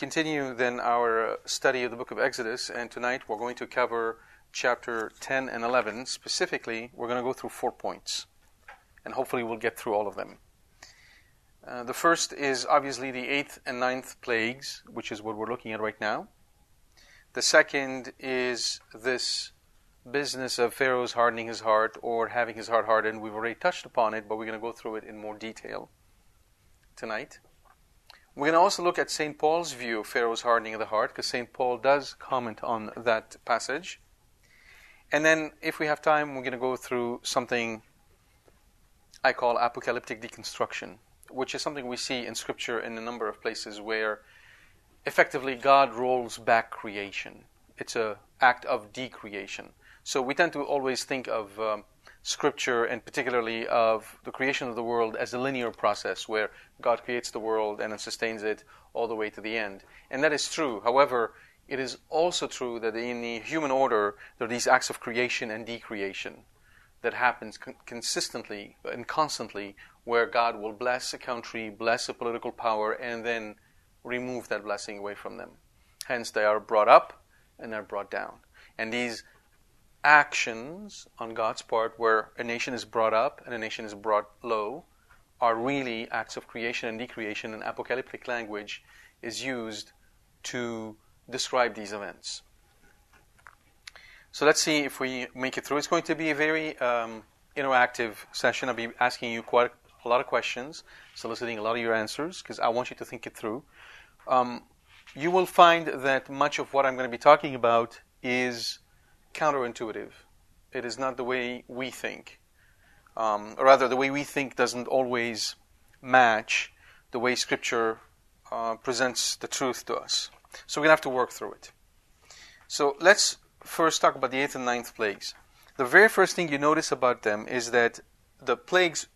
Continue then our study of the book of Exodus, and tonight we're going to cover chapter 10 and 11. Specifically, we're going to go through four points, and hopefully we'll get through all of them. Uh, the first is obviously the eighth and ninth plagues, which is what we're looking at right now. The second is this business of Pharaoh's hardening his heart or having his heart hardened. We've already touched upon it, but we're going to go through it in more detail tonight. We're going to also look at St. Paul's view of Pharaoh's hardening of the heart, because St. Paul does comment on that passage. And then, if we have time, we're going to go through something I call apocalyptic deconstruction, which is something we see in Scripture in a number of places where effectively God rolls back creation. It's an act of decreation. So we tend to always think of um, scripture and particularly of the creation of the world as a linear process where God creates the world and then sustains it all the way to the end. And that is true. However, it is also true that in the human order there are these acts of creation and decreation that happens con- consistently and constantly where God will bless a country, bless a political power, and then remove that blessing away from them. Hence, they are brought up and they're brought down. And these actions on God's part where a nation is brought up and a nation is brought low are really acts of creation and decreation, and apocalyptic language is used to describe these events. So let's see if we make it through. It's going to be a very um, interactive session. I'll be asking you quite a lot of questions, soliciting a lot of your answers, because I want you to think it through. Um, you will find that much of what I'm going to be talking about is counterintuitive. It is not the way we think. Um, or rather, the way we think doesn't always match the way Scripture uh, presents the truth to us. So we're going to have to work through it. So let's first talk about the eighth and ninth plagues. The very first thing you notice about them is that the plagues,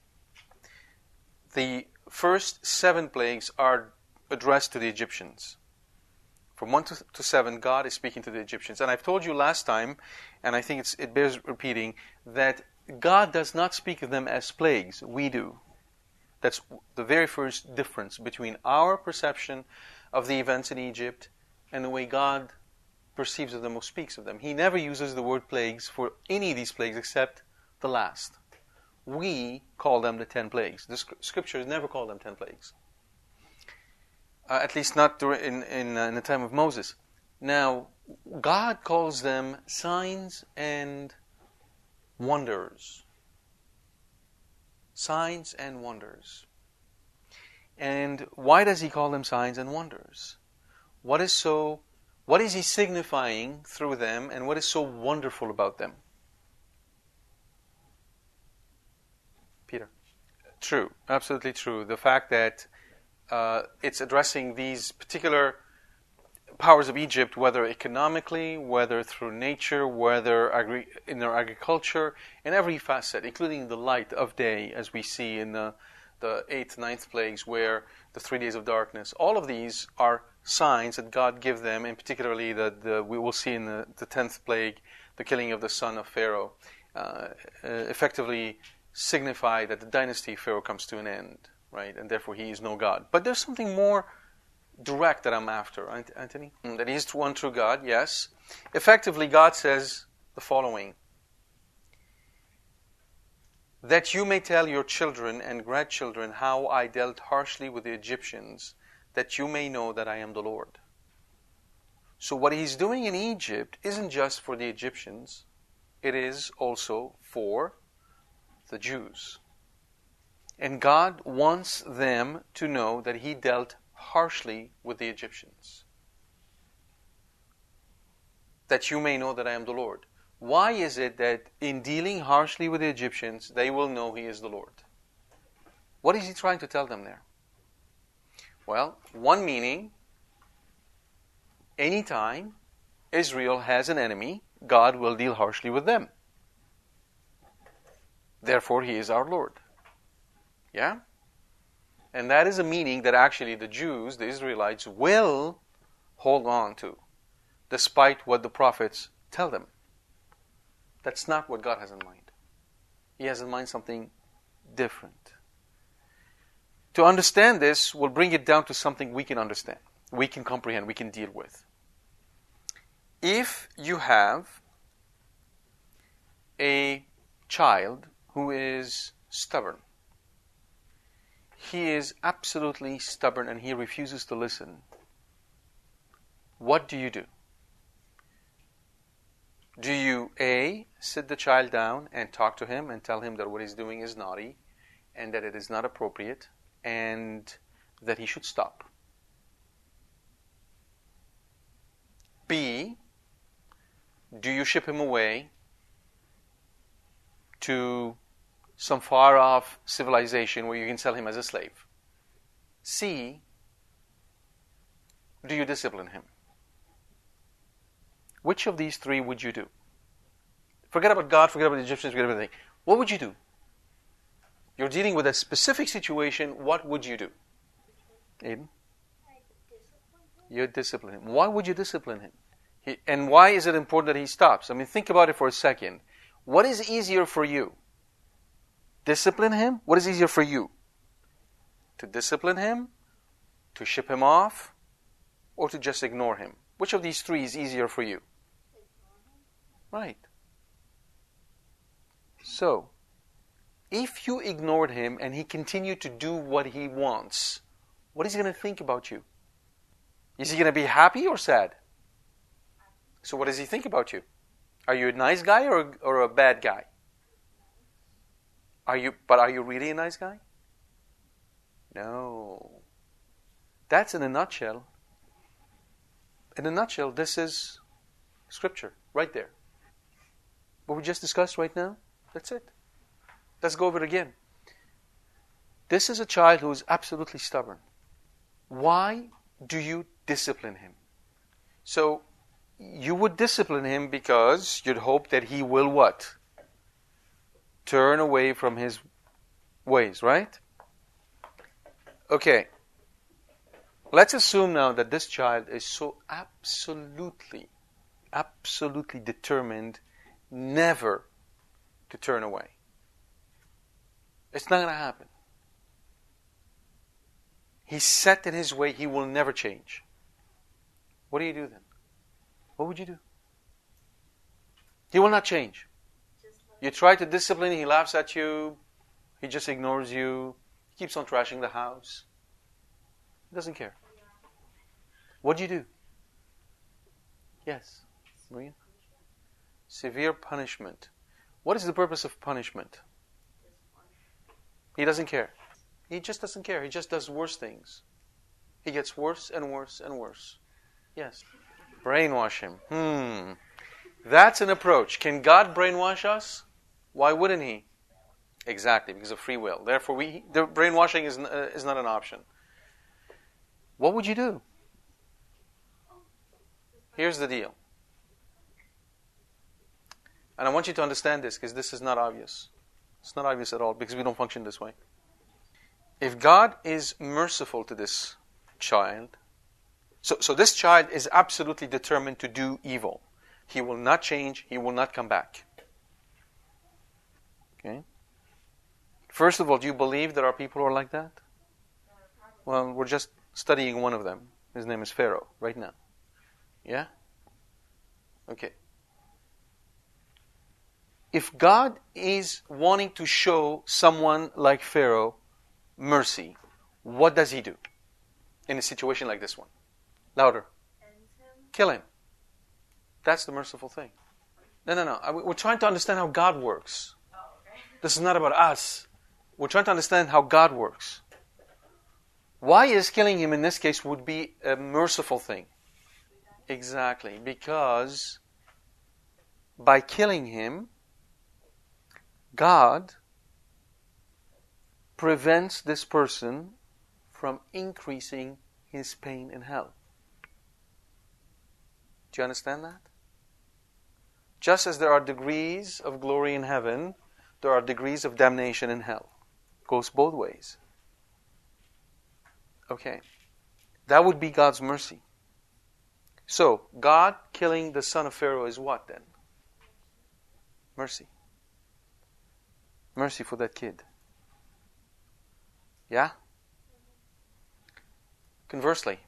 the first seven plagues, are addressed to the Egyptians. From 1 to, to 7, God is speaking to the Egyptians. And I've told you last time, and I think it bears repeating, that God does not speak of them as plagues. We do. That's the very first difference between our perception of the events in Egypt and the way God perceives of them or speaks of them. He never uses the word plagues for any of these plagues except the last. We call them the ten plagues. The scriptures never call them ten plagues uh, at least not in, in, uh, in the time of Moses. Now, God calls them signs and wonders. Signs and wonders. And why does he call them signs and wonders? What is so what is he signifying through them and what is so wonderful about them? Peter. True, absolutely true. The fact that uh, it's addressing these particular powers of Egypt, whether economically, whether through nature, whether agri- in their agriculture, in every facet, including the light of day, as we see in the, the eighth, ninth plagues, where the three days of darkness. All of these are signs that God give them, and particularly that the, we will see in the, the tenth plague, the killing of the son of Pharaoh, uh, effectively signify that the dynasty of Pharaoh comes to an end right? And therefore he is no God. But there's something more direct that I'm after, Anthony. Mm, that he is one true God, yes. Effectively, God says the following that you may tell your children and grandchildren how I dealt harshly with the Egyptians, that you may know that I am the Lord. So, what he's doing in Egypt isn't just for the Egyptians, it is also for the Jews. And God wants them to know that he dealt harshly with the Egyptians. That you may know that I am the Lord. Why is it that in dealing harshly with the Egyptians, they will know He is the Lord? What is He trying to tell them there? Well, one meaning anytime Israel has an enemy, God will deal harshly with them. Therefore, He is our Lord. Yeah? And that is a meaning that actually the Jews, the Israelites, will hold on to, despite what the prophets tell them. That's not what God has in mind. He has in mind something different. To understand this, we'll bring it down to something we can understand, we can comprehend, we can deal with. If you have a child who is stubborn, he is absolutely stubborn and he refuses to listen, what do you do? Do you A, sit the child down and talk to him and tell him that what he's doing is naughty and that it is not appropriate and that he should stop? B, do you ship him away to some far off civilization where you can sell him as a slave? C, do you discipline him? Which of these three would you do? Forget about God, forget about the Egyptians, forget about everything. What would you do? You're dealing with a specific situation, what would you do? Aiden? You discipline him. Why would you discipline him? He, and why is it important that he stops? I mean, think about it for a second. What is easier for you? Discipline him? What is easier for you? To discipline him? To ship him off? Or to just ignore him? Which of these three is easier for you? Right. So, if you ignored him and he continued to do what he wants, what is he going to think about you? Is he going to be happy or sad? So, what does he think about you? Are you a nice guy or, or a bad guy? Are you, but are you really a nice guy? No. That's in a nutshell. In a nutshell, this is scripture right there. What we just discussed right now, that's it. Let's go over it again. This is a child who is absolutely stubborn. Why do you discipline him? So, you would discipline him because you'd hope that he will what? Turn away from his ways, right? Okay. Let's assume now that this child is so absolutely, absolutely determined never to turn away. It's not going to happen. He's set in his way, he will never change. What do you do then? What would you do? He will not change. You try to discipline, he laughs at you, he just ignores you, he keeps on trashing the house. He doesn't care. What do you do? Yes, Maria? severe punishment. What is the purpose of punishment? He doesn't care. He just doesn't care. He just does worse things. He gets worse and worse and worse. Yes. Brainwash him. Hmm. That's an approach. Can God brainwash us? Why wouldn't He? Exactly, because of free will. Therefore, we, the brainwashing is, uh, is not an option. What would you do? Here's the deal and I want you to understand this because this is not obvious. It's not obvious at all because we don't function this way. If God is merciful to this child, so, so this child is absolutely determined to do evil. He will not change, he will not come back. Okay? First of all, do you believe there are people who are like that? Well, we're just studying one of them. His name is Pharaoh right now. Yeah? Okay if God is wanting to show someone like Pharaoh mercy, what does he do in a situation like this one? Louder. Kill him. That's the merciful thing. No, no, no. We're trying to understand how God works. This is not about us. We're trying to understand how God works. Why is killing him in this case would be a merciful thing? Exactly. Because by killing him, God prevents this person from increasing his pain in hell. Do you understand that? Just as there are degrees of glory in heaven, there are degrees of damnation in hell. It goes both ways. Okay. That would be God's mercy. So, God killing the son of Pharaoh is what then? Mercy. Mercy for that kid. Yeah? Conversely,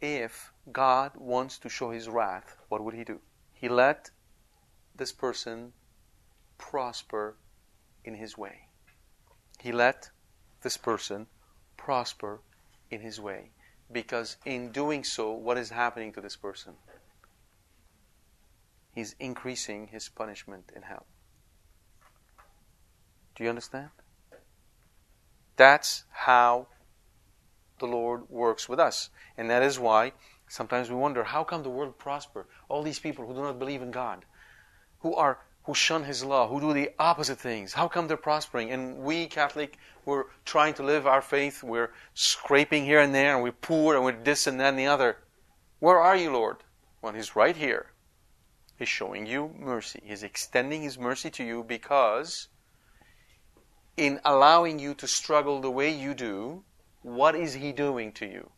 if God wants to show his wrath, what would he do? He let this person prosper in his way. He let this person prosper in his way. Because in doing so, what is happening to this person? He's increasing his punishment in hell. Do you understand? That's how the Lord works with us. And that is why sometimes we wonder how come the world prosper? All these people who do not believe in God, who are who shun his law, who do the opposite things, how come they're prospering? And we Catholic, we're trying to live our faith, we're scraping here and there, and we're poor and we're this and that and the other. Where are you, Lord? Well, he's right here. He's showing you mercy. He's extending his mercy to you because in allowing you to struggle the way you do, what is He doing to you?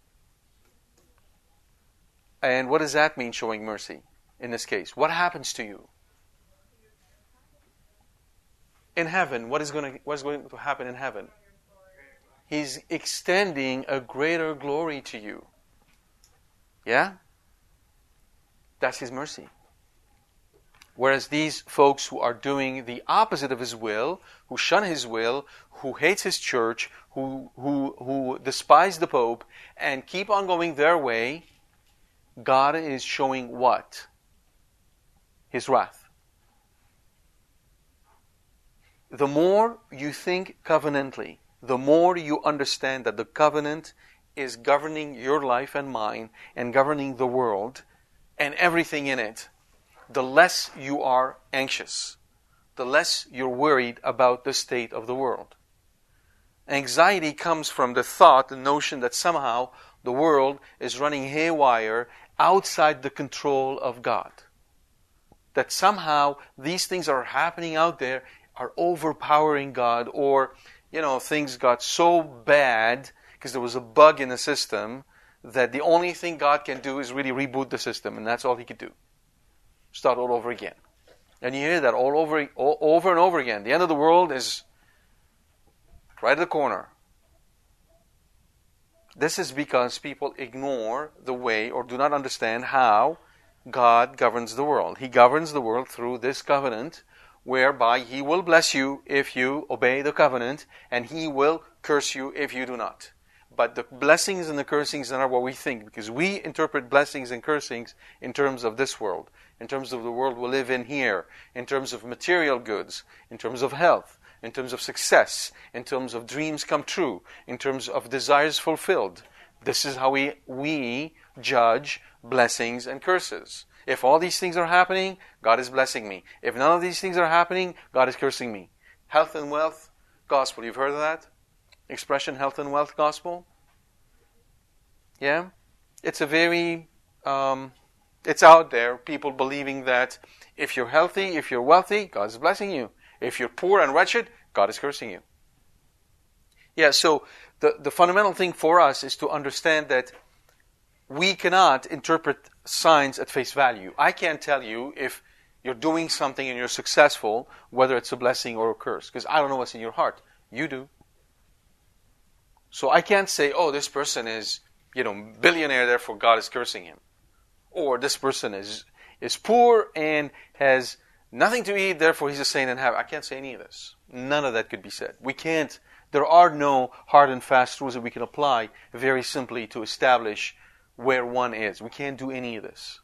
And what does that mean, showing mercy in this case? What happens to you? In heaven, what is going to, what is going to happen in heaven? He's extending a greater glory to you. Yeah? That's His mercy. Whereas these folks who are doing the opposite of his will, who shun his will, who hates his church, who, who, who despise the Pope, and keep on going their way, God is showing what? His wrath. The more you think covenantally, the more you understand that the covenant is governing your life and mine and governing the world and everything in it the less you are anxious, the less you're worried about the state of the world. Anxiety comes from the thought, the notion that somehow the world is running haywire outside the control of God. That somehow these things are happening out there are overpowering God, or, you know, things got so bad because there was a bug in the system that the only thing God can do is really reboot the system, and that's all He could do start all over again. And you hear that all over, all, over and over again. The end of the world is right at the corner. This is because people ignore the way or do not understand how God governs the world. He governs the world through this covenant, whereby He will bless you if you obey the covenant, and He will curse you if you do not. But the blessings and the cursings are not what we think, because we interpret blessings and cursings in terms of this world in terms of the world we live in here, in terms of material goods, in terms of health, in terms of success, in terms of dreams come true, in terms of desires fulfilled. This is how we, we judge blessings and curses. If all these things are happening, God is blessing me. If none of these things are happening, God is cursing me. Health and wealth gospel. You've heard of that? Expression health and wealth gospel? Yeah? It's a very um, it's out there, people believing that if you're healthy, if you're wealthy, God is blessing you. If you're poor and wretched, God is cursing you. Yeah, so the, the fundamental thing for us is to understand that we cannot interpret signs at face value. I can't tell you if you're doing something and you're successful, whether it's a blessing or a curse, because I don't know what's in your heart. You do. So I can't say, oh, this person is, you know, billionaire, therefore God is cursing him or this person is is poor and has nothing to eat, therefore he's a saint in heaven. I can't say any of this. None of that could be said. We can't, there are no hard and fast rules that we can apply very simply to establish where one is. We can't do any of this.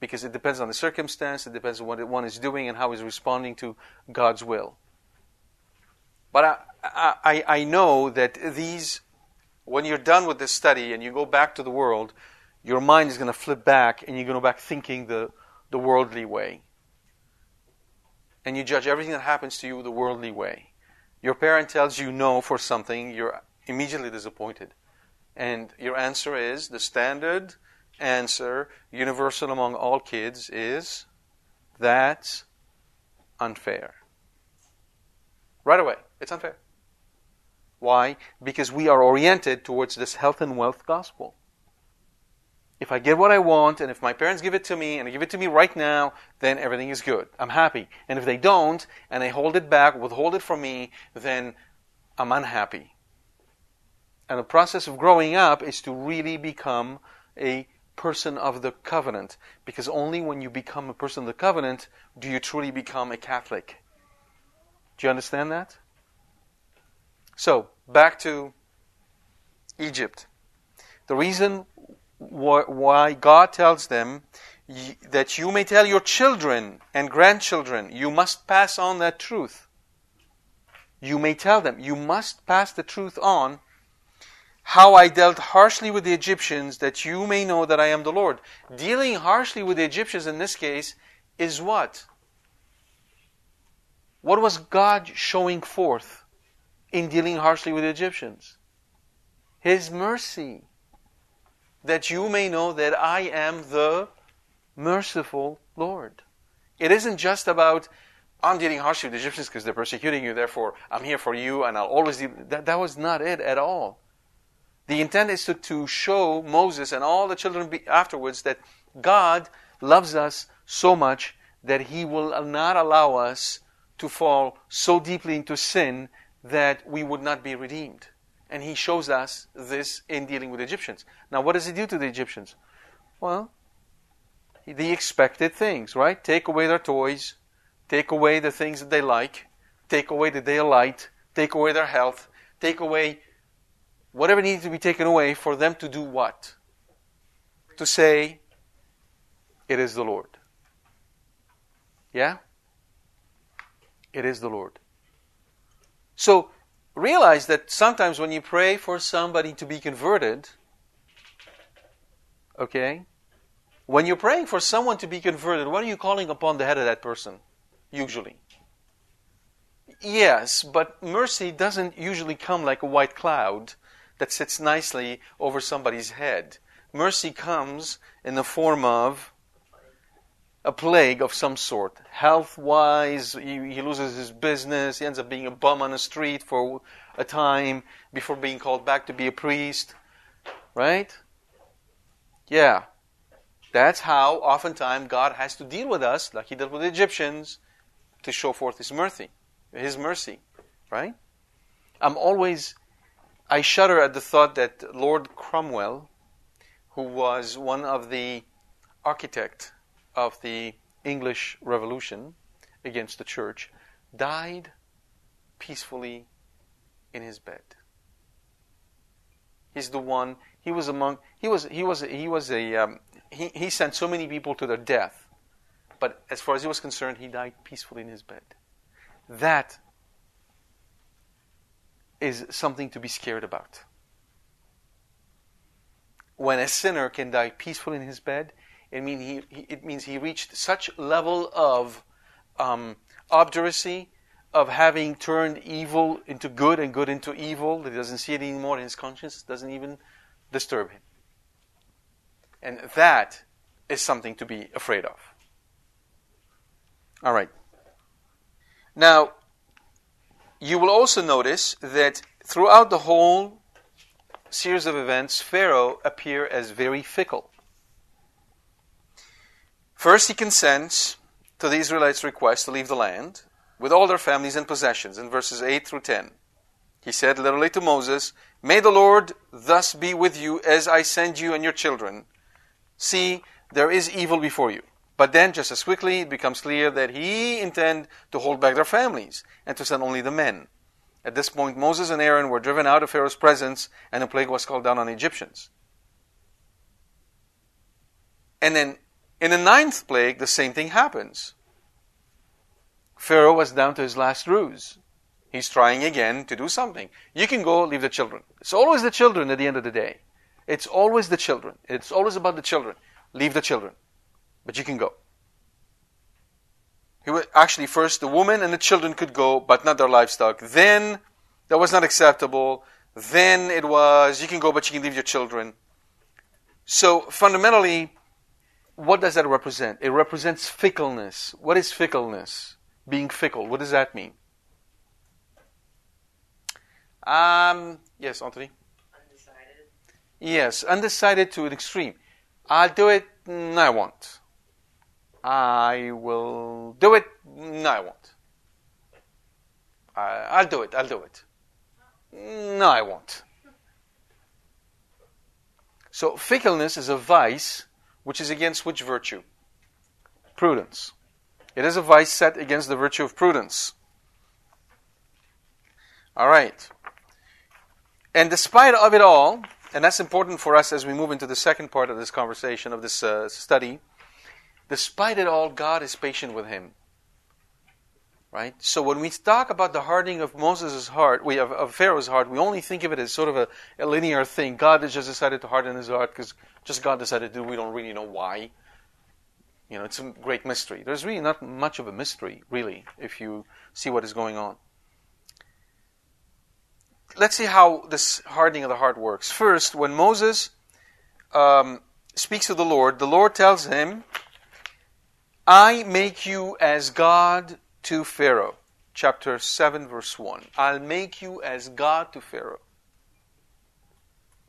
Because it depends on the circumstance, it depends on what one is doing and how he's responding to God's will. But I, I, I know that these, when you're done with this study and you go back to the world, your mind is going to flip back and you're going to go back thinking the, the worldly way. And you judge everything that happens to you the worldly way. Your parent tells you no for something, you're immediately disappointed. And your answer is the standard answer, universal among all kids, is that's unfair. Right away, it's unfair. Why? Because we are oriented towards this health and wealth gospel. If I get what I want, and if my parents give it to me, and they give it to me right now, then everything is good. I'm happy. And if they don't, and they hold it back, withhold it from me, then I'm unhappy. And the process of growing up is to really become a person of the covenant. Because only when you become a person of the covenant do you truly become a Catholic. Do you understand that? So, back to Egypt. The reason why God tells them that you may tell your children and grandchildren, you must pass on that truth. You may tell them, you must pass the truth on. How I dealt harshly with the Egyptians, that you may know that I am the Lord. Dealing harshly with the Egyptians in this case is what? What was God showing forth in dealing harshly with the Egyptians? His mercy that you may know that I am the merciful Lord. It isn't just about, I'm dealing harshly with the Egyptians because they're persecuting you, therefore I'm here for you and I'll always deal. That, that was not it at all. The intent is to, to show Moses and all the children afterwards that God loves us so much that he will not allow us to fall so deeply into sin that we would not be redeemed. And he shows us this in dealing with Egyptians. Now, what does he do to the Egyptians? Well, the expected things, right? Take away their toys, take away the things that they like, take away the daylight, take away their health, take away whatever needs to be taken away for them to do what? To say, It is the Lord. Yeah? It is the Lord. So, realize that sometimes when you pray for somebody to be converted, okay, when you're praying for someone to be converted, what are you calling upon the head of that person? Usually. Yes, but mercy doesn't usually come like a white cloud that sits nicely over somebody's head. Mercy comes in the form of a plague of some sort. Health wise, he, he, loses his business, he ends up being a bum on the street for a time before being called back to be a priest. Right? Yeah. That's how oftentimes God has to deal with us, like he did with the Egyptians, to show forth his mercy. His mercy. Right? I'm always I shudder at the thought that Lord Cromwell, who was one of the architect of the English Revolution against the church, died peacefully in his bed. He's the one. He was among. He was. He was. He was a. Um, he he sent so many people to their death, but as far as he was concerned, he died peacefully in his bed. That is something to be scared about. When a sinner can die peacefully in his bed, it, mean he, he, it means he reached such level of um, obduracy, of having turned evil into good and good into evil, that he doesn't see it anymore in his conscience, doesn't even disturb him. And that is something to be afraid of. All right. Now, you will also notice that throughout the whole series of events, Pharaoh appear as very fickle. First, he consents to the Israelites' request to leave the land with all their families and possessions in verses 8 through 10. He said literally to Moses, May the Lord thus be with you as I send you and your children. See, there is evil before you. But then, just as quickly, it becomes clear that he intended to hold back their families and to send only the men. At this point, Moses and Aaron were driven out of Pharaoh's presence, and a plague was called down on the Egyptians. And then, in the ninth plague, the same thing happens. Pharaoh was down to his last ruse. He's trying again to do something. You can go leave the children. It's always the children at the end of the day. It's always the children. It's always about the children. Leave the children. But you can go. He was, actually, first the woman and the children could go, but not their livestock. Then that was not acceptable. Then it was, you can go, but you can leave your children. So fundamentally, what does that represent? It represents fickleness. What is fickleness? Being fickle. What does that mean? Um, yes, Anthony? Undecided. Yes, undecided to an extreme. I'll do it, no, I won't. I will do it, no, I won't. I, I'll do it, I'll do it. No, I won't. So, fickleness is a vice which is against which virtue? Prudence. It is a vice set against the virtue of prudence. All right. And despite of it all, and that's important for us as we move into the second part of this conversation, of this uh, study, despite it all, God is patient with him. Right? So when we talk about the hardening of Moses' heart, we have of Pharaoh's heart, we only think of it as sort of a, a linear thing. God has just decided to harden his heart because just God decided to do. We don't really know why. You know, it's a great mystery. There's really not much of a mystery, really, if you see what is going on let's see how this hardening of the heart works. First, when Moses um, speaks to the Lord, the Lord tells him, I make you as God to Pharaoh. Chapter 7, verse 1. I'll make you as God to Pharaoh.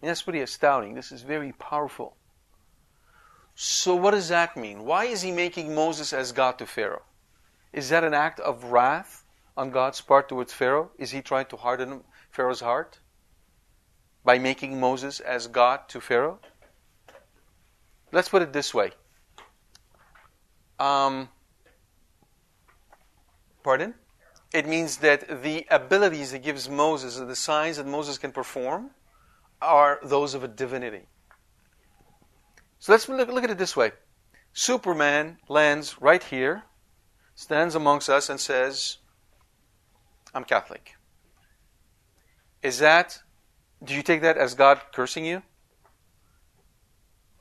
That's pretty astounding. This is very powerful. So, what does that mean? Why is he making Moses as God to Pharaoh? Is that an act of wrath on God's part towards Pharaoh? Is he trying to harden Pharaoh's heart by making Moses as God to Pharaoh? Let's put it this way. Um, pardon? It means that the abilities it gives Moses, the signs that Moses can perform, are those of a divinity. So let's look, look at it this way Superman lands right here, stands amongst us, and says, I'm Catholic. Is that, do you take that as God cursing you?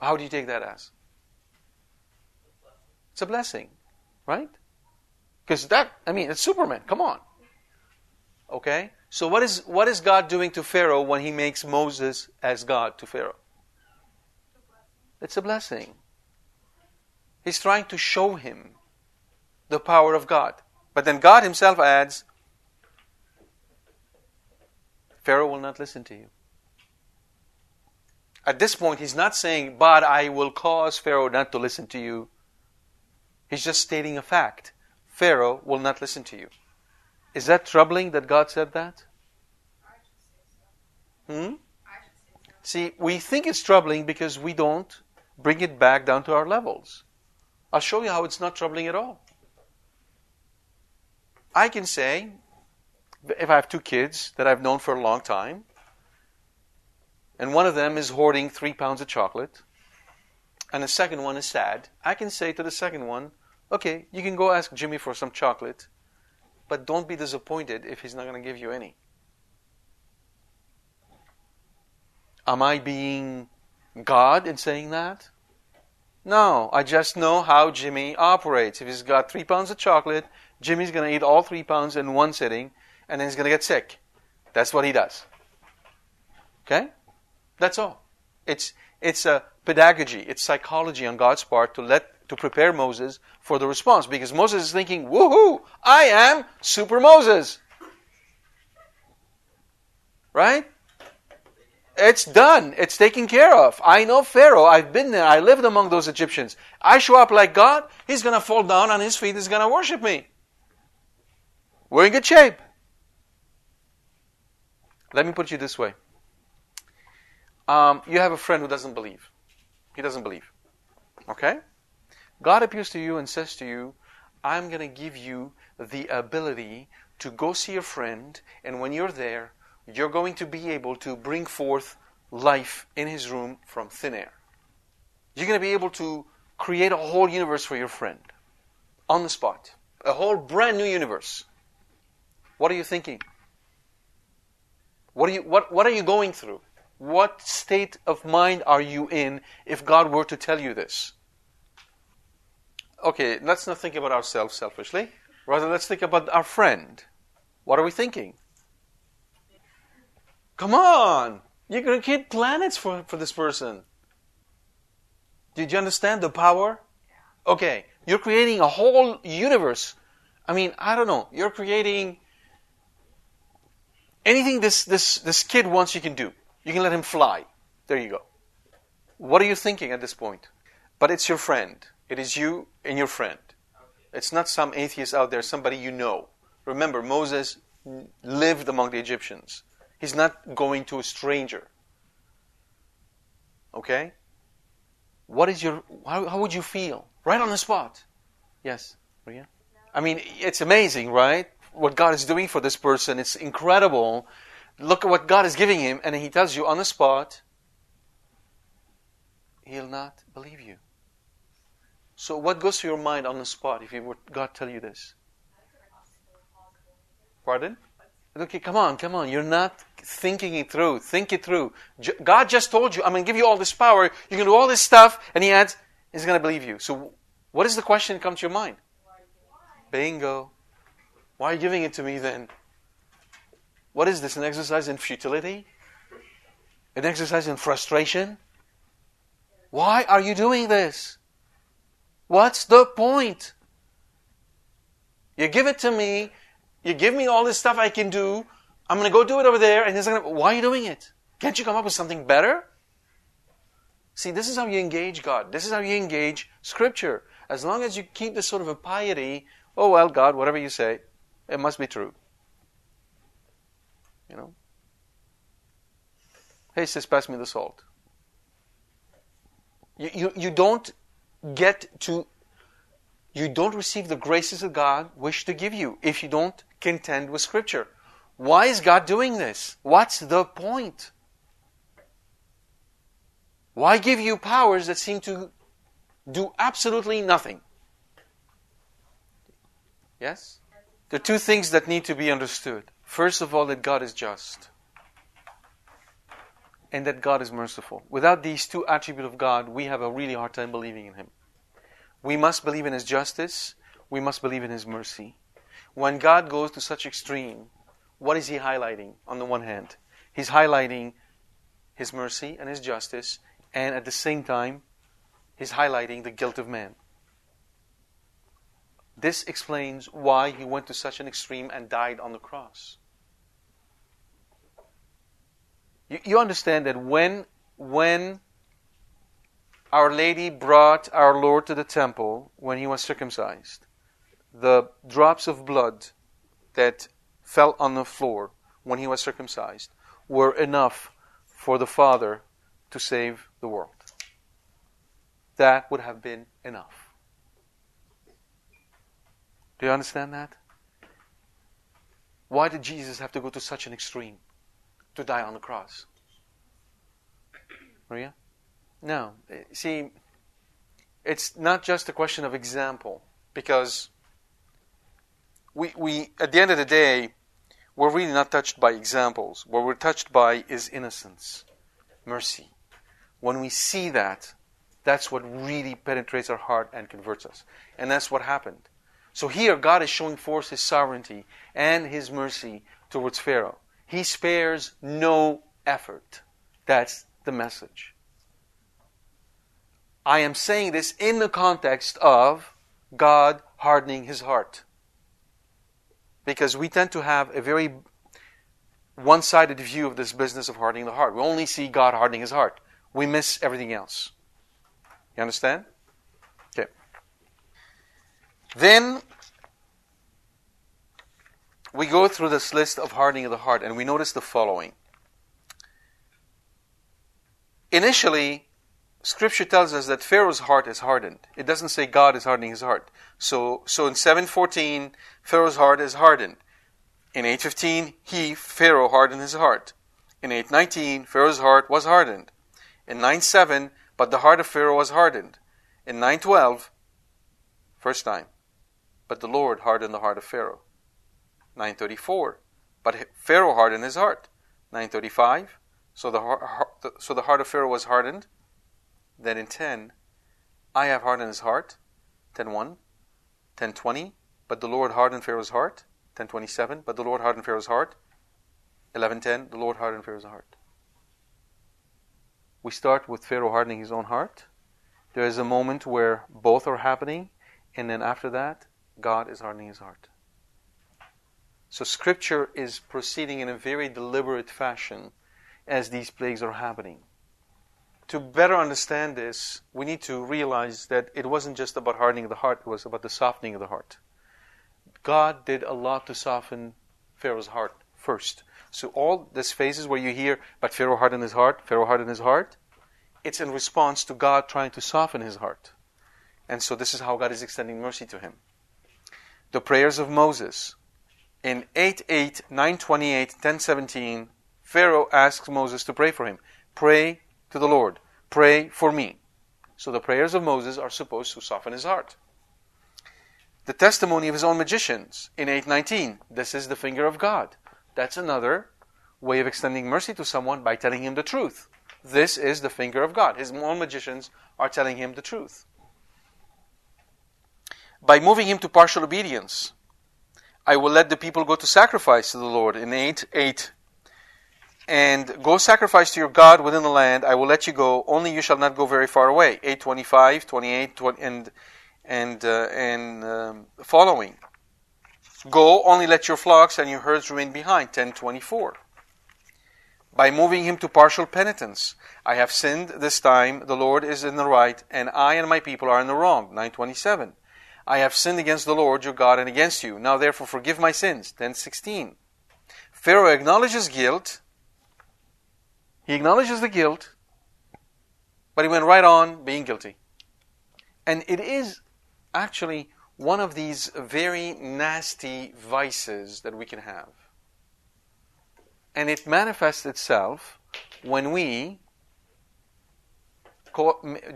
How do you take that as? It's a blessing, right? Because that, I mean, it's Superman. Come on. Okay? So what is what is God doing to Pharaoh when he makes Moses as God to Pharaoh? It's a blessing. He's trying to show him the power of God. But then God himself adds, Pharaoh will not listen to you. At this point, he's not saying, but I will cause Pharaoh not to listen to you. He's just stating a fact. Pharaoh will not listen to you. Is that troubling that God said that? Hmm? See, we think it's troubling because we don't bring it back down to our levels. I'll show you how it's not troubling at all. I can say, if I have two kids that I've known for a long time, and one of them is hoarding three pounds of chocolate, and the second one is sad, I can say to the second one, okay, you can go ask Jimmy for some chocolate, but don't be disappointed if he's not going to give you any. Am I being God in saying that? No, I just know how Jimmy operates. If he's got three pounds of chocolate, Jimmy's going to eat all three pounds in one sitting, and then he's going to get sick. That's what he does. Okay? That's all. It's, it's a pedagogy, it's psychology on God's part to let to prepare Moses for the response because Moses is thinking, woohoo, I am super Moses. Right? It's done. It's taken care of. I know Pharaoh. I've been there. I lived among those Egyptians. I show up like God. He's going to fall down on his feet. He's going to worship me. We're in good shape. Let me put you this way. Um, you have a friend who doesn't believe. He doesn't believe. Okay? God appears to you and says to you, I'm going to give you the ability to go see your friend, and when you're there, you're going to be able to bring forth life in his room from thin air. You're going to be able to create a whole universe for your friend on the spot, a whole brand new universe. What are you thinking? What are you, what, what are you going through? What state of mind are you in if God were to tell you this? Okay, let's not think about ourselves selfishly. Rather, let's think about our friend. What are we thinking? Come on! You're going to create planets for, for this person. Did you understand the power? Okay, you're creating a whole universe. I mean, I don't know. You're creating anything this, this, this kid wants, you can do. You can let him fly. There you go. What are you thinking at this point? But it's your friend. It is you and your friend. It's not some atheist out there, somebody you know. Remember, Moses lived among the Egyptians. He's not going to a stranger. Okay? What is your, how, how would you feel? Right on the spot. Yes, Maria? I mean, it's amazing, right? What God is doing for this person. It's incredible. Look at what God is giving him, and he tells you on the spot, he'll not believe you. So, what goes through your mind on the spot if you were God tell you this? Pardon? Okay, come on, come on. You're not thinking it through. Think it through. God just told you, I'm going to give you all this power. You can do all this stuff. And He adds, He's going to believe you. So, what is the question that comes to your mind? Bingo. Why are you giving it to me then? What is this? An exercise in futility? An exercise in frustration? Why are you doing this? What's the point? You give it to me you give me all this stuff I can do. I'm going to go do it over there. And he's going to, why are you doing it? Can't you come up with something better? See, this is how you engage God. This is how you engage Scripture. As long as you keep this sort of a piety, oh, well, God, whatever you say, it must be true. You know? Hey, sis, pass me the salt. You, you, you don't get to, you don't receive the graces of God wish to give you if you don't contend with Scripture. Why is God doing this? What's the point? Why give you powers that seem to do absolutely nothing? Yes? There are two things that need to be understood. First of all, that God is just and that God is merciful. Without these two attributes of God, we have a really hard time believing in Him. We must believe in His justice, we must believe in His mercy. When God goes to such extreme, what is He highlighting on the one hand? He's highlighting His mercy and His justice, and at the same time, He's highlighting the guilt of man. This explains why He went to such an extreme and died on the cross. You, you understand that when, when Our Lady brought our Lord to the temple when He was circumcised, the drops of blood that fell on the floor when he was circumcised were enough for the Father to save the world. That would have been enough. Do you understand that? Why did Jesus have to go to such an extreme to die on the cross? Maria? No. See, it's not just a question of example, because we, we, at the end of the day, we're really not touched by examples. What we're touched by is innocence, mercy. When we see that, that's what really penetrates our heart and converts us. And that's what happened. So here, God is showing forth His sovereignty and His mercy towards Pharaoh. He spares no effort. That's the message. I am saying this in the context of God hardening His heart because we tend to have a very one sided view of this business of hardening the heart. We only see God hardening his heart, we miss everything else. You understand? Then we go through this list of hardening of the heart and we notice the following. Initially, Scripture tells us that Pharaoh's heart is hardened. It doesn't say God is hardening his heart. So, so in 7:14, Pharaoh's heart is hardened. In 8:15, he Pharaoh hardened his heart. In 8:19, Pharaoh's heart was hardened. In 9:7, but the heart of Pharaoh was hardened. In 9:12, first time, but the Lord hardened the heart of Pharaoh. 9:34, but Pharaoh hardened his heart. 9:35, so the so the heart of Pharaoh was hardened. Then in 10, I have hardened his heart. 10:1, 10:20, but the Lord hardened Pharaoh's heart. 10:27, but the Lord hardened Pharaoh's heart. 11:10, the Lord hardened Pharaoh's heart. We start with Pharaoh hardening his own heart. There is a moment where both are happening, and then after that, God is his heart. So Scripture is proceeding in a very deliberate fashion as these plagues are happening. To better understand this, we need to realize that it wasn't just about hardening the heart, it was about the softening of the heart. God did a lot to soften Pharaoh's heart first. So all these phases where you hear, but Pharaoh hardened his heart, Pharaoh hardened his heart, it's in response to God trying to soften his heart. And so this is how God is extending mercy to him. The prayers of Moses. In 8 8, 9 28, 10 17, Pharaoh asks Moses to pray for him. Pray to the Lord, pray for me. So the prayers of Moses are supposed to soften his heart. The testimony of his own magicians in 819. This is the finger of God. That's another way of extending mercy to someone by telling him the truth. This is the finger of God. His own magicians are telling him the truth. By moving him to partial obedience, I will let the people go to sacrifice to the Lord in 8 8 and go sacrifice to your God within the land. I will let you go. Only you shall not go very far away. 825, 28, 20, and and uh, and um, following. Go, only let your flocks and your herds remain behind. 1024. By moving him to partial penitence, I have sinned this time. The Lord is in the right, and I and my people are in the wrong. 927. I have sinned against the Lord your God and against you. Now therefore forgive my sins. 1016. Pharaoh acknowledges guilt he acknowledges the guilt, but he went right on being guilty. And it is actually one of these very nasty vices that we can have. And it manifests itself when we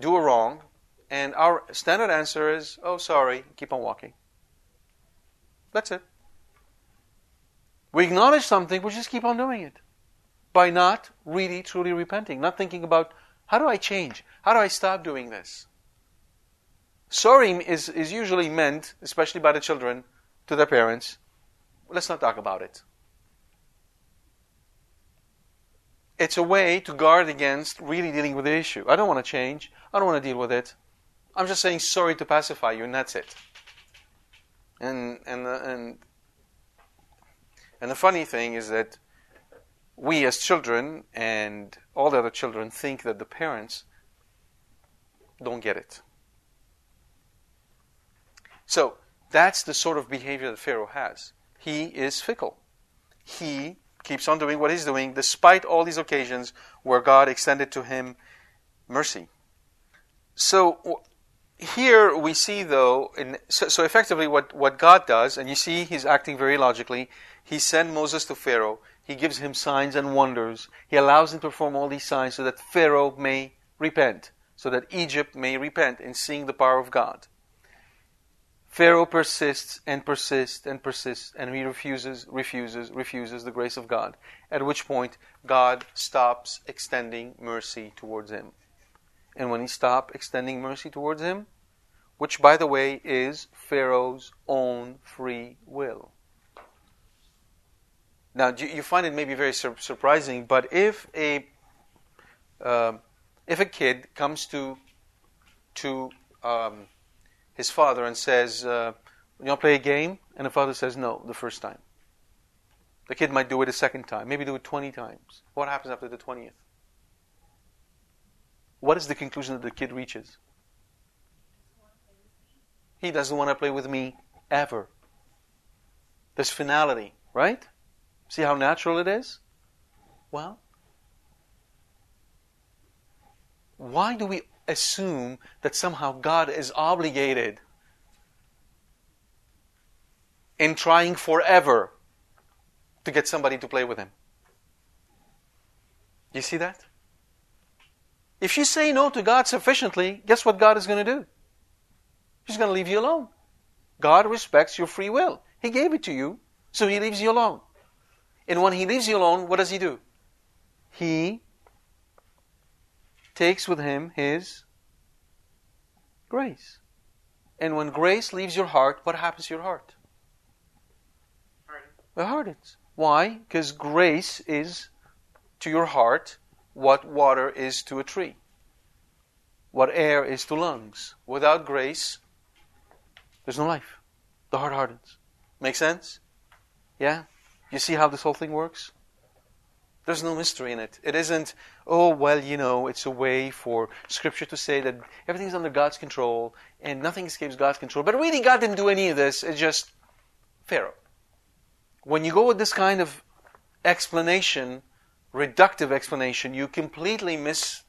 do a wrong, and our standard answer is, oh, sorry, keep on walking. That's it. We acknowledge something, we just keep on doing it by not really truly repenting, not thinking about how do I change? How do I stop doing this? Sorry is, is usually meant, especially by the children, to their parents. Let's not talk about it. It's a way to guard against really dealing with the issue. I don't want to change. I don't want to deal with it. I'm just saying sorry to pacify you, and that's it. And and uh, and and the funny thing is that we as children and all the other children think that the parents don't get it. So that's the sort of behavior that Pharaoh has. He is fickle. He keeps on doing what he's doing despite all these occasions where God extended to him mercy. So here we see, though, in, so, so effectively what, what God does, and you see he's acting very logically, he sent Moses to Pharaoh he gives him signs and wonders. He allows him to perform all these signs so that Pharaoh may repent, so that Egypt may repent in seeing the power of God. Pharaoh persists and persists and persists, and he refuses, refuses, refuses the grace of God. At which point, God stops extending mercy towards him. And when he stopped extending mercy towards him, which by the way is Pharaoh's own free will. Now, you find it maybe very sur- surprising, but if a uh, if a kid comes to to um, his father and says, uh, "You want to play a game?" and the father says, "No," the first time, the kid might do it a second time, maybe do it twenty times. What happens after the twentieth? What is the conclusion that the kid reaches? He doesn't want to play with me ever. There's finality, right? See how natural it is? Well, why do we assume that somehow God is obligated in trying forever to get somebody to play with him. You see that? If you say no to God sufficiently, guess what God is going to do? He's going to leave you alone. God respects your free will. He gave it to you, so He leaves you alone. And when He leaves you alone, what does He do? He takes with Him His grace. And when grace leaves your heart, what happens to your heart? It hardens. Why? Because grace is to your heart what water is to a tree, what air is to lungs. Without grace, there's no life. The heart hardens. Make sense? Yeah? You see how this whole thing works? There's no mystery in it. It isn't, oh, well, you know, it's a way for Scripture to say that everything's under God's control and nothing escapes God's control. But really, God didn't do any of this. It's just Pharaoh. When you go with this kind of explanation, reductive explanation, you completely miss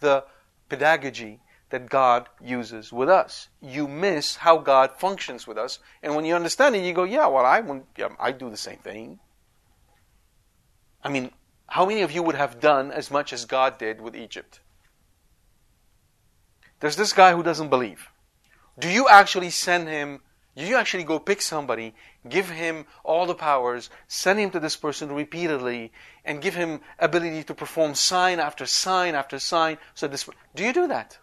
the pedagogy that God uses with us. You miss how God functions with us, and when you understand it, you go, "Yeah, well, I yeah, I do the same thing." I mean, how many of you would have done as much as God did with Egypt? There's this guy who doesn't believe. Do you actually send him you actually go pick somebody, give him all the powers, send him to this person repeatedly, and give him ability to perform sign after sign after sign. So this, do you do that?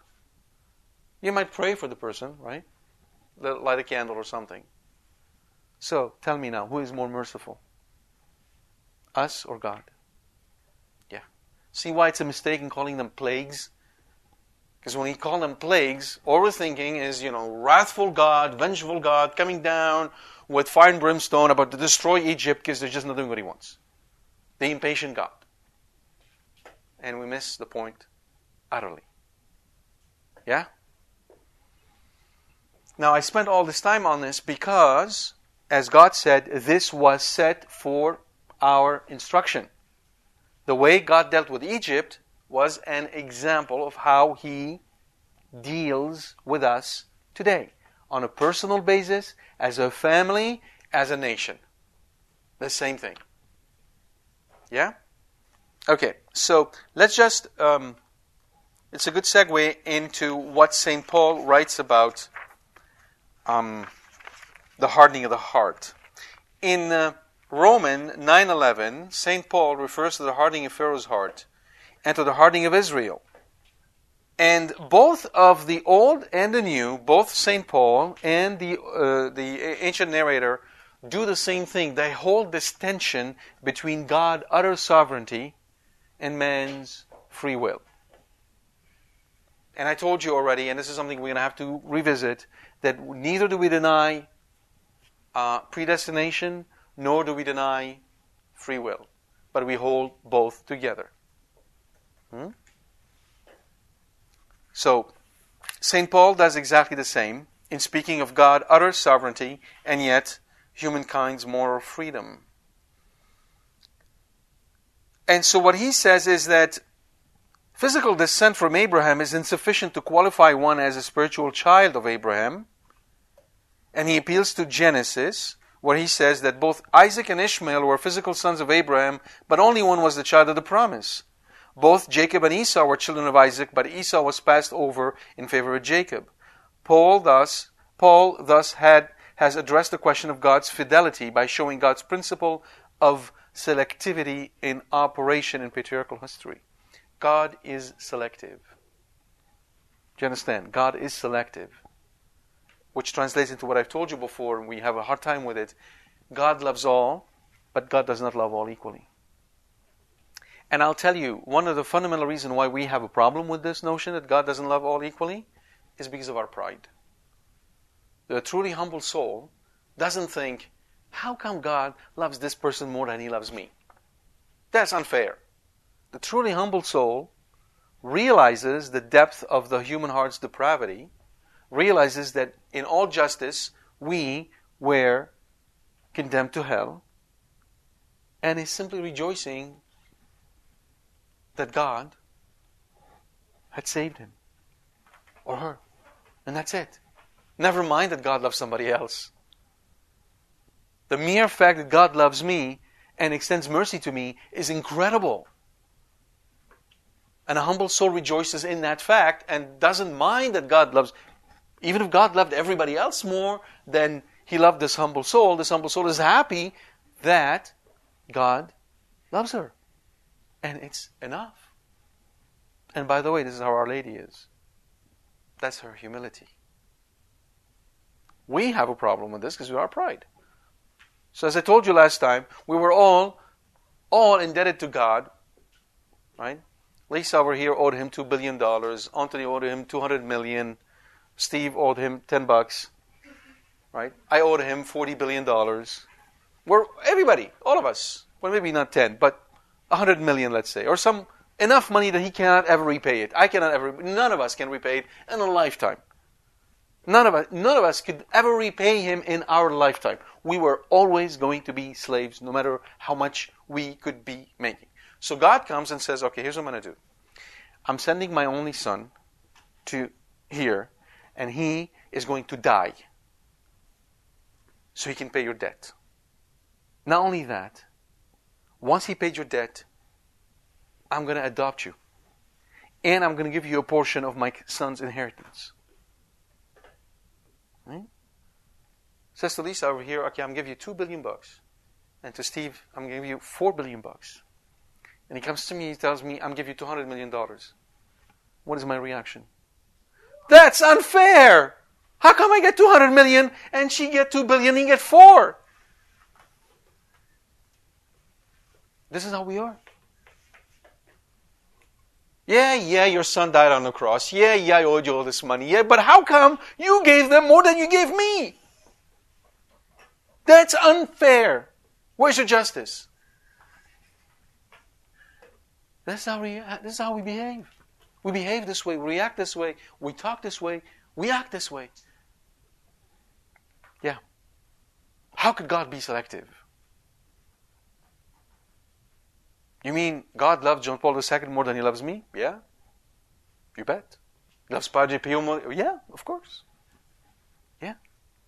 You might pray for the person, right? Light a candle or something. So tell me now, who is more merciful? Us or God? Yeah. See why it's a mistake in calling them plagues? Because when he called them plagues, all we're thinking is, you know, wrathful God, vengeful God coming down with fire and brimstone about to destroy Egypt because they're just not doing what he wants. The impatient God. And we miss the point utterly. Yeah? Now, I spent all this time on this because, as God said, this was set for our instruction. The way God dealt with Egypt was an example of how he deals with us today on a personal basis, as a family, as a nation. The same thing. Yeah? Okay, so let's just, um, it's a good segue into what St. Paul writes about um, the hardening of the heart. In uh, Roman 9.11, St. Paul refers to the hardening of Pharaoh's heart and to the hardening of Israel. And both of the Old and the New, both St. Paul and the, uh, the ancient narrator, do the same thing. They hold this tension between God's utter sovereignty and man's free will. And I told you already, and this is something we're going to have to revisit, that neither do we deny uh, predestination nor do we deny free will, but we hold both together. Hmm? So, St. Paul does exactly the same in speaking of God, utter sovereignty, and yet humankind's moral freedom. And so, what he says is that physical descent from Abraham is insufficient to qualify one as a spiritual child of Abraham. And he appeals to Genesis, where he says that both Isaac and Ishmael were physical sons of Abraham, but only one was the child of the promise. Both Jacob and Esau were children of Isaac, but Esau was passed over in favor of Jacob. Paul thus Paul thus had has addressed the question of God's fidelity by showing God's principle of selectivity in operation in patriarchal history. God is selective. Do you understand? God is selective. Which translates into what I've told you before, and we have a hard time with it. God loves all, but God does not love all equally. And I'll tell you, one of the fundamental reasons why we have a problem with this notion that God doesn't love all equally is because of our pride. The truly humble soul doesn't think, how come God loves this person more than he loves me? That's unfair. The truly humble soul realizes the depth of the human heart's depravity, realizes that in all justice we were condemned to hell, and is simply rejoicing that God had saved him. or her. And that's it. Never mind that God loves somebody else. The mere fact that God loves me and extends mercy to me is incredible. And a humble soul rejoices in that fact and doesn't mind that God loves. Even if God loved everybody else more than he loved this humble soul, this humble soul is happy that God loves her. And it's enough. And by the way, this is how Our Lady is. That's her humility. We have a problem with this because we are pride. So as I told you last time, we were all all indebted to God, right? Lisa over here owed him two billion dollars. Anthony owed him two hundred million. Steve owed him ten bucks. Right? I owed him forty billion dollars. We're everybody, all of us. Well, maybe not ten, but a hundred million, let's say, or some enough money that he cannot ever repay it. I cannot ever. None of us can repay it in a lifetime. None of us, none of us could ever repay him in our lifetime. We were always going to be slaves, no matter how much we could be making. So God comes and says, "Okay, here's what I'm going to do. I'm sending my only son to here, and he is going to die, so he can pay your debt. Not only that, once he paid your debt, I'm going to adopt you, and I'm going to give you a portion of my son's inheritance." Right? Says to Lisa over here, okay, I'm going to give you two billion bucks. And to Steve, I'm going to give you four billion bucks. And he comes to me, he tells me, I'm going to give you 200 million dollars. What is my reaction? That's unfair! How come I get 200 million and she get 2 billion and he get 4? This is how we are. Yeah, yeah, your son died on the cross. Yeah, yeah, I owed you all this money. Yeah, but how come you gave them more than you gave me? That's unfair. Where's your justice? That's how we, this is how we behave. We behave this way, we react this way, we talk this way, we act this way. Yeah. How could God be selective? You mean God loves John Paul II more than he loves me? Yeah. You bet. He loves Padre Pio more? Yeah, of course. Yeah.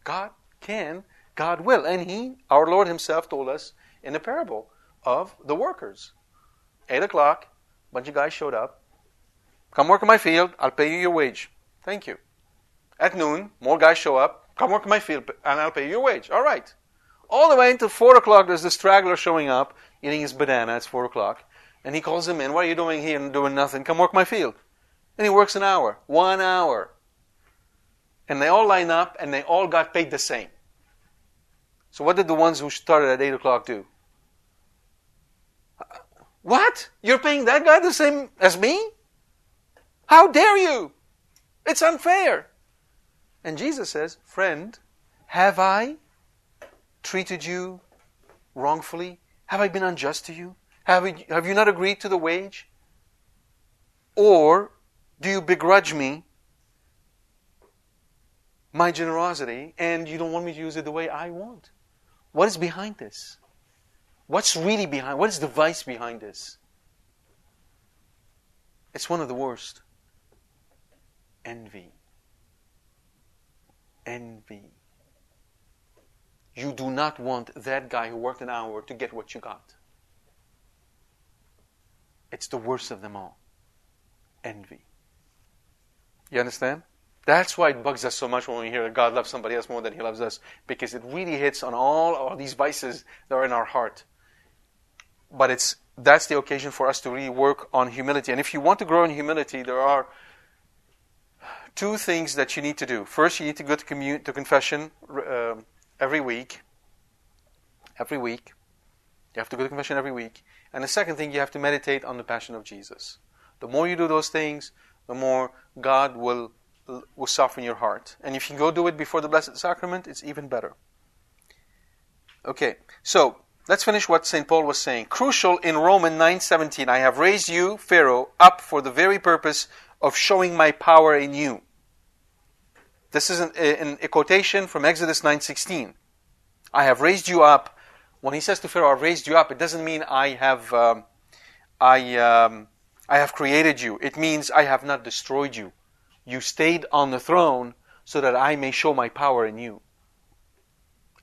God can, God will. And he, our Lord himself told us in the parable of the workers. Eight o'clock, bunch of guys showed up. Come work in my field, I'll pay you your wage. Thank you. At noon, more guys show up. Come work in my field, and I'll pay you your wage. All right. All the way until 4 o'clock, there's this straggler showing up, eating his banana. It's 4 o'clock. And he calls him in. What are you doing here and doing nothing? Come work my field. And he works an hour. One hour. And they all line up, and they all got paid the same. So what did the ones who started at 8 o'clock do? What? You're paying that guy the same as me? How dare you? It's unfair. And Jesus says, Friend, have I treated you wrongfully? Have I been unjust to you? Have, you? have you not agreed to the wage? Or do you begrudge me my generosity and you don't want me to use it the way I want? What is behind this? What's really behind? What is the vice behind this? It's one of the worst. Envy. Envy. You do not want that guy who worked an hour to get what you got. It's the worst of them all. Envy. You understand? That's why it bugs us so much when we hear that God loves somebody else more than He loves us, because it really hits on all of these vices that are in our heart but it's that's the occasion for us to really work on humility. And if you want to grow in humility, there are two things that you need to do. First, you need to go to, commun- to confession uh, every week. Every week. You have to go to confession every week. And the second thing, you have to meditate on the passion of Jesus. The more you do those things, the more God will, will soften your heart. And if you go do it before the Blessed Sacrament, it's even better. Okay, so Let's finish what St. Paul was saying. Crucial in Romans 9:17, I have raised you, Pharaoh, up for the very purpose of showing my power in you. This is an, an, a quotation from Exodus 9:16. I have raised you up. When he says to Pharaoh, "I've raised you up," it doesn't mean I have, um, I, um, I have created you. It means I have not destroyed you You stayed on the throne so that I may show my power in you.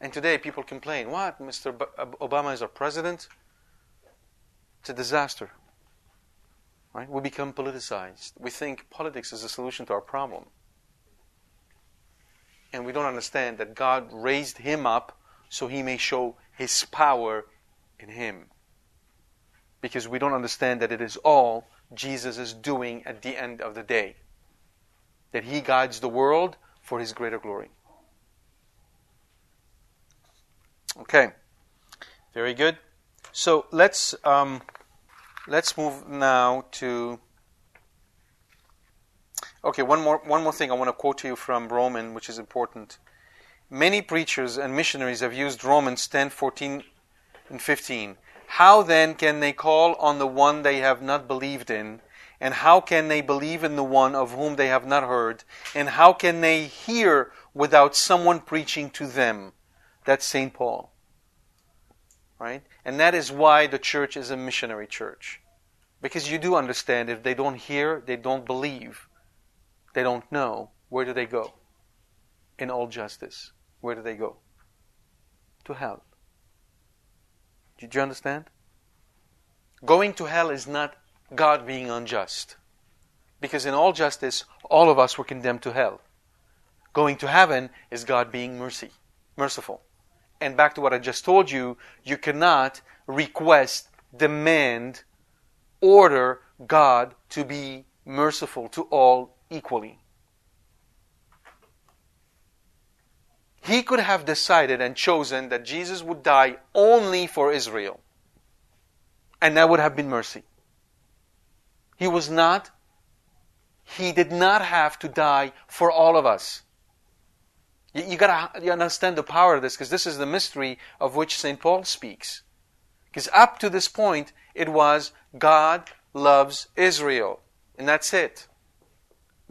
And today people complain, what? Mr. Obama is our president? It's a disaster. Right? We become politicized. We think politics is a solution to our problem. And we don't understand that God raised him up so he may show his power in him. Because we don't understand that it is all Jesus is doing at the end of the day. That he guides the world for his greater glory. Okay, very good. So let's um, let's move now to. Okay, one more one more thing I want to quote to you from Roman, which is important. Many preachers and missionaries have used Romans 10, 14, and 15. How then can they call on the one they have not believed in? And how can they believe in the one of whom they have not heard? And how can they hear without someone preaching to them? That's St. Paul. Right? And that is why the church is a missionary church. Because you do understand if they don't hear, they don't believe, they don't know, where do they go? In all justice, where do they go? To hell. Did you understand? Going to hell is not God being unjust. Because in all justice, all of us were condemned to hell. Going to heaven is God being mercy, merciful. And back to what I just told you, you cannot request, demand, order God to be merciful to all equally. He could have decided and chosen that Jesus would die only for Israel. And that would have been mercy. He was not, he did not have to die for all of us. You, you gotta you understand the power of this because this is the mystery of which St. Paul speaks. Because up to this point, it was God loves Israel, and that's it.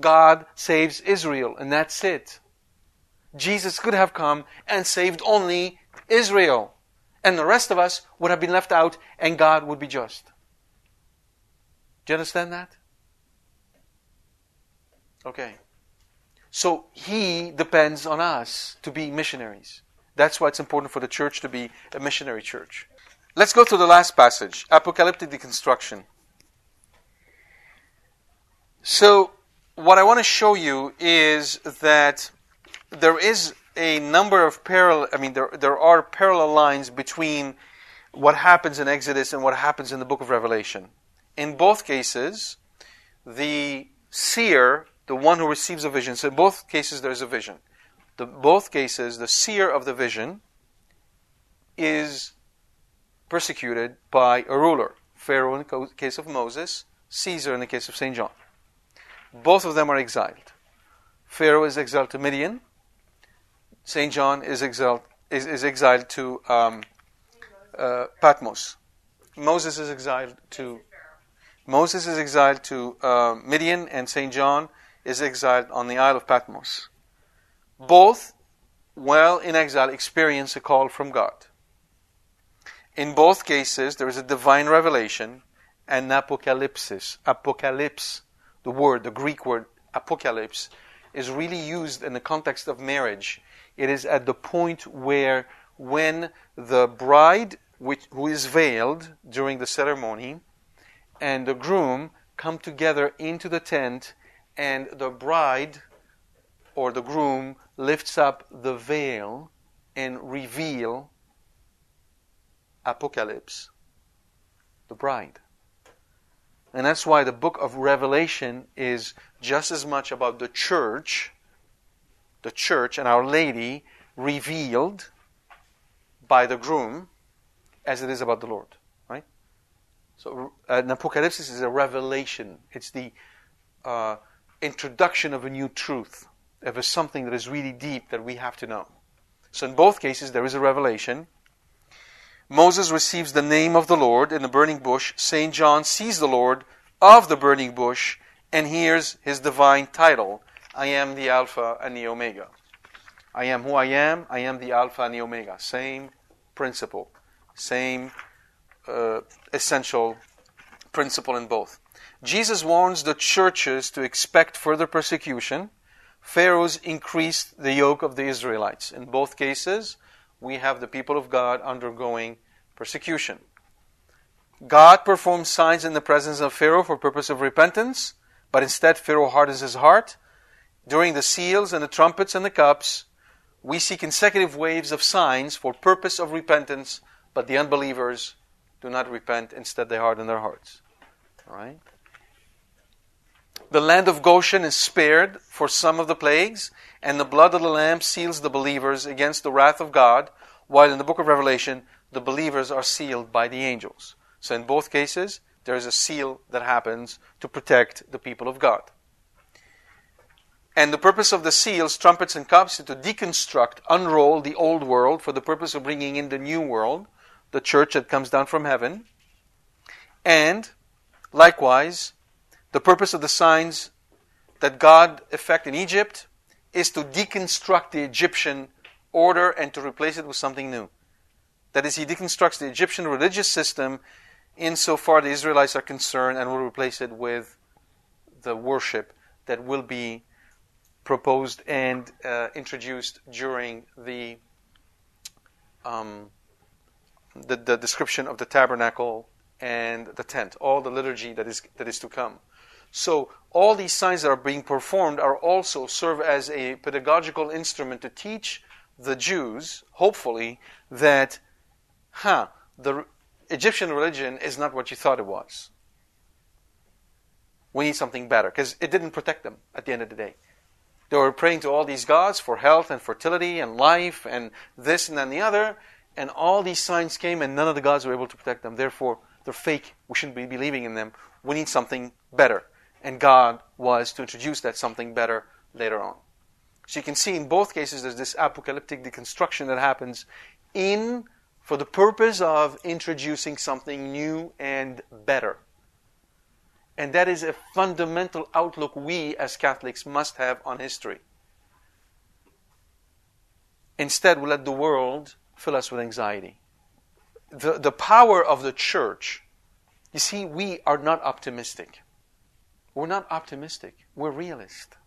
God saves Israel, and that's it. Jesus could have come and saved only Israel, and the rest of us would have been left out, and God would be just. Do you understand that? Okay. So he depends on us to be missionaries. That's why it's important for the church to be a missionary church. Let's go to the last passage Apocalyptic Deconstruction. So, what I want to show you is that there is a number of parallel, I mean, there, there are parallel lines between what happens in Exodus and what happens in the book of Revelation. In both cases, the seer the one who receives a vision. So in both cases, there is a vision. The both cases, the seer of the vision is persecuted by a ruler. Pharaoh in the case of Moses, Caesar in the case of St. John. Both of them are exiled. Pharaoh is exiled to Midian. St. John is exiled, is, is exiled to um, uh, Patmos. Moses is exiled to Moses is exiled to uh, Midian, and St. John is exiled on the Isle of Patmos. Both, while in exile, experience a call from God. In both cases, there is a divine revelation and apocalypsis. Apocalypse, the word, the Greek word apocalypse, is really used in the context of marriage. It is at the point where, when the bride, which, who is veiled during the ceremony, and the groom come together into the tent and the bride or the groom lifts up the veil and reveal apocalypse the bride and that's why the book of revelation is just as much about the church the church and our lady revealed by the groom as it is about the lord right so an apocalypse is a revelation it's the uh, introduction of a new truth, of something that is really deep that we have to know. So in both cases, there is a revelation. Moses receives the name of the Lord in the burning bush. St. John sees the Lord of the burning bush and hears his divine title I am the Alpha and the Omega. I am who I am, I am the Alpha and the Omega. Same principle, same uh, essential principle in both. Jesus warns the churches to expect further persecution. Pharaohs increased the yoke of the Israelites. In both cases, we have the people of God undergoing persecution. God performs signs in the presence of Pharaoh for purpose of repentance, but instead Pharaoh hardens his heart. During the seals and the trumpets and the cups, we see consecutive waves of signs for purpose of repentance, but the unbelievers do not repent, instead they harden their hearts. All right? The land of Goshen is spared for some of the plagues, and the blood of the Lamb seals the believers against the wrath of God, while in the book of Revelation, the believers are sealed by the angels. So in both cases, there is a seal that happens to protect the people of God. And the purpose of the seals, trumpets, and cups is to deconstruct, unroll the old world for the purpose of bringing in the new world, the church that comes down from heaven. And likewise, the purpose of the signs that God effect in Egypt is to deconstruct the Egyptian order and to replace it with something new. That is, he deconstructs the Egyptian religious system insofar the Israelites are concerned and will replace it with the worship that will be proposed and uh, introduced during the, um, the, the description of the tabernacle and the tent, all the liturgy that is that is to come. So all these signs that are being performed are also serve as a pedagogical instrument to teach the Jews, hopefully, that, huh, the Egyptian religion is not what you thought it was. We need something better because it didn't protect them at the end of the day. They were praying to all these gods for health and fertility and life and this and then the other, and all these signs came, and none of the gods were able to protect them. Therefore, they're fake. We shouldn't be believing in them. We need something better. And God was to introduce that something better later on. So you can see in both cases there's this apocalyptic deconstruction that happens in for the purpose of introducing something new and better. And that is a fundamental outlook we as Catholics must have on history. Instead, we let the world fill us with anxiety. The, the power of the church, you see, we are not optimistic. We're not optimistic, we're realist.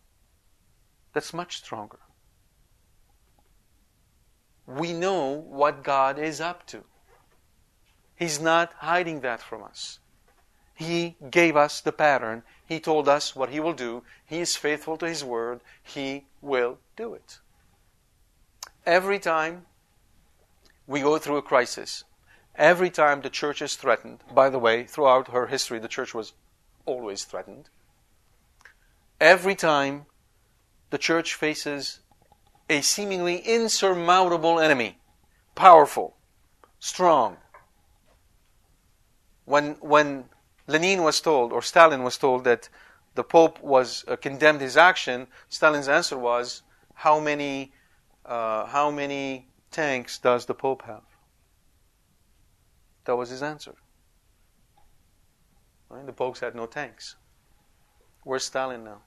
That's much stronger. We know what God is up to. He's not hiding that from us. He gave us the pattern. He told us what He will do. He is faithful to His word. He will do it. Every time we go through a crisis, every time the church is threatened, by the way, throughout her history, the church was always threatened. Every time the church faces a seemingly insurmountable enemy, powerful, strong. When, when Lenin was told, or Stalin was told, that the Pope was uh, condemned his action, Stalin's answer was, "How many, uh, how many tanks does the Pope have?" That was his answer. Right? The popes had no tanks. Where's Stalin now?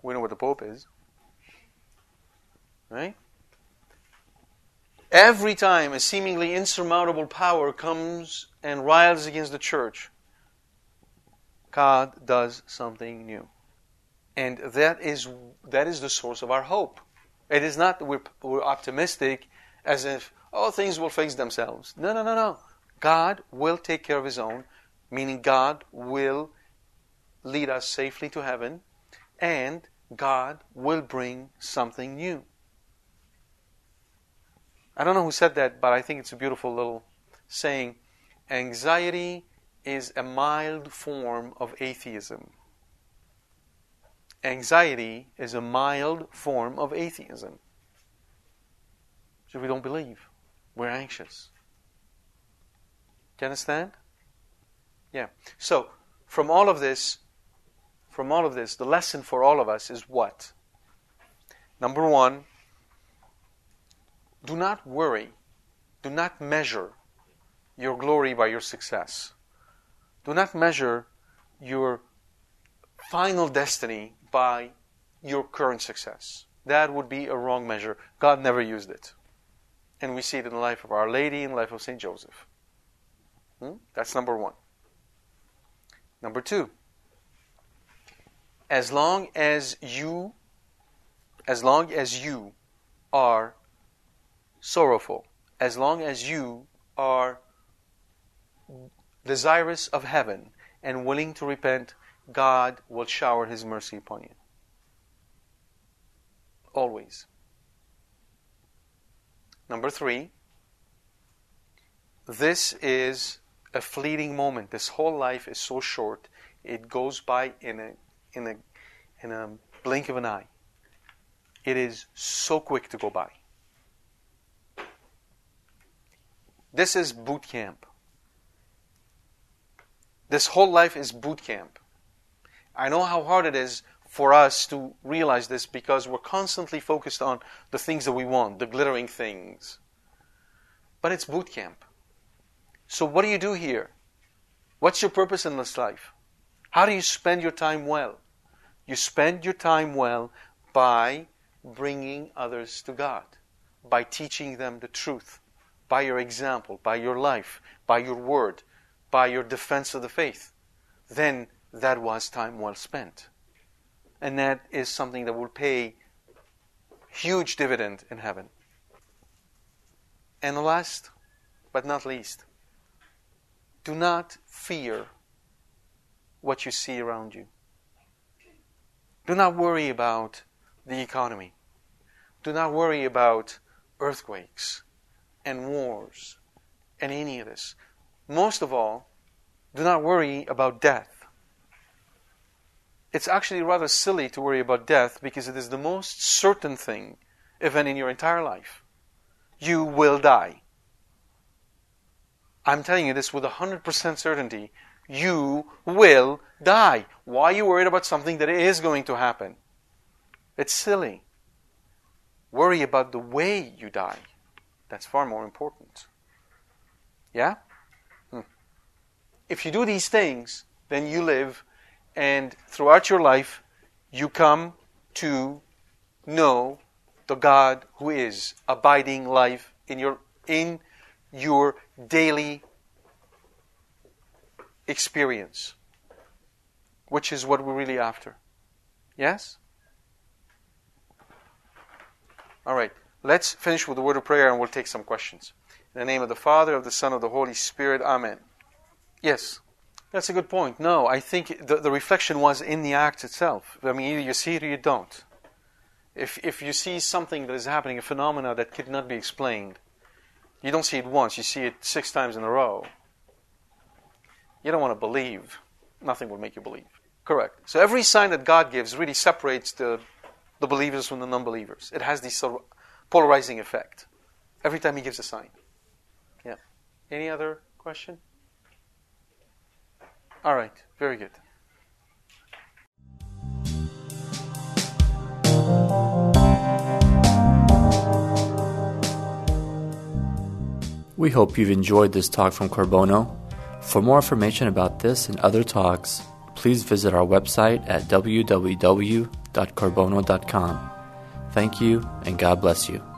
We know what the Pope is. Right? Every time a seemingly insurmountable power comes and riles against the church, God does something new. And that is, that is the source of our hope. It is not that we're, we're optimistic as if, oh, things will fix themselves. No, no, no, no. God will take care of His own, meaning God will lead us safely to heaven, and God will bring something new. I don't know who said that, but I think it's a beautiful little saying. Anxiety is a mild form of atheism. Anxiety is a mild form of atheism. So we don't believe, we're anxious. Do you understand? Yeah. So, from all of this, from all of this, the lesson for all of us is what? Number one, do not worry. Do not measure your glory by your success. Do not measure your final destiny by your current success. That would be a wrong measure. God never used it. And we see it in the life of Our Lady and the life of St. Joseph. Hmm? That's number one. Number two, as long as you, as long as you are sorrowful, as long as you are desirous of heaven and willing to repent, God will shower His mercy upon you. Always. Number three, this is a fleeting moment. This whole life is so short, it goes by in a, in a, in a blink of an eye. It is so quick to go by. This is boot camp. This whole life is boot camp. I know how hard it is for us to realize this because we're constantly focused on the things that we want, the glittering things. But it's boot camp. So, what do you do here? What's your purpose in this life? How do you spend your time well? You spend your time well by bringing others to God, by teaching them the truth, by your example, by your life, by your word, by your defense of the faith, then that was time well spent. And that is something that will pay huge dividend in heaven. And last but not least, do not fear what you see around you. Do not worry about the economy. Do not worry about earthquakes and wars and any of this most of all, do not worry about death. It's actually rather silly to worry about death because it is the most certain thing, even in your entire life. You will die. I'm telling you this with 100% certainty. You will die. Why are you worried about something that is going to happen? It's silly. Worry about the way you die. That's far more important. Yeah? Hmm. if you do these things, then you live, and throughout your life, you come to know the God who is abiding life in your in your daily experience, which is what we're really after. Yes? All right. Let's finish with a word of prayer and we'll take some questions. In the name of the Father, of the Son, of the Holy Spirit. Amen. Yes, that's a good point. No, I think the, the reflection was in the act itself. I mean, either you see it or you don't. If, if you see something that is happening, a phenomena that could not be explained, you don't see it once, you see it six times in a row. You don't want to believe. Nothing will make you believe. Correct. So every sign that God gives really separates the, the believers from the non believers. It has this sort of polarizing effect every time He gives a sign. Yeah. Any other question? All right, very good. We hope you've enjoyed this talk from Qorbono. For more information about this and other talks, please visit our website at www.qorbono.com. Thank you, and God bless you.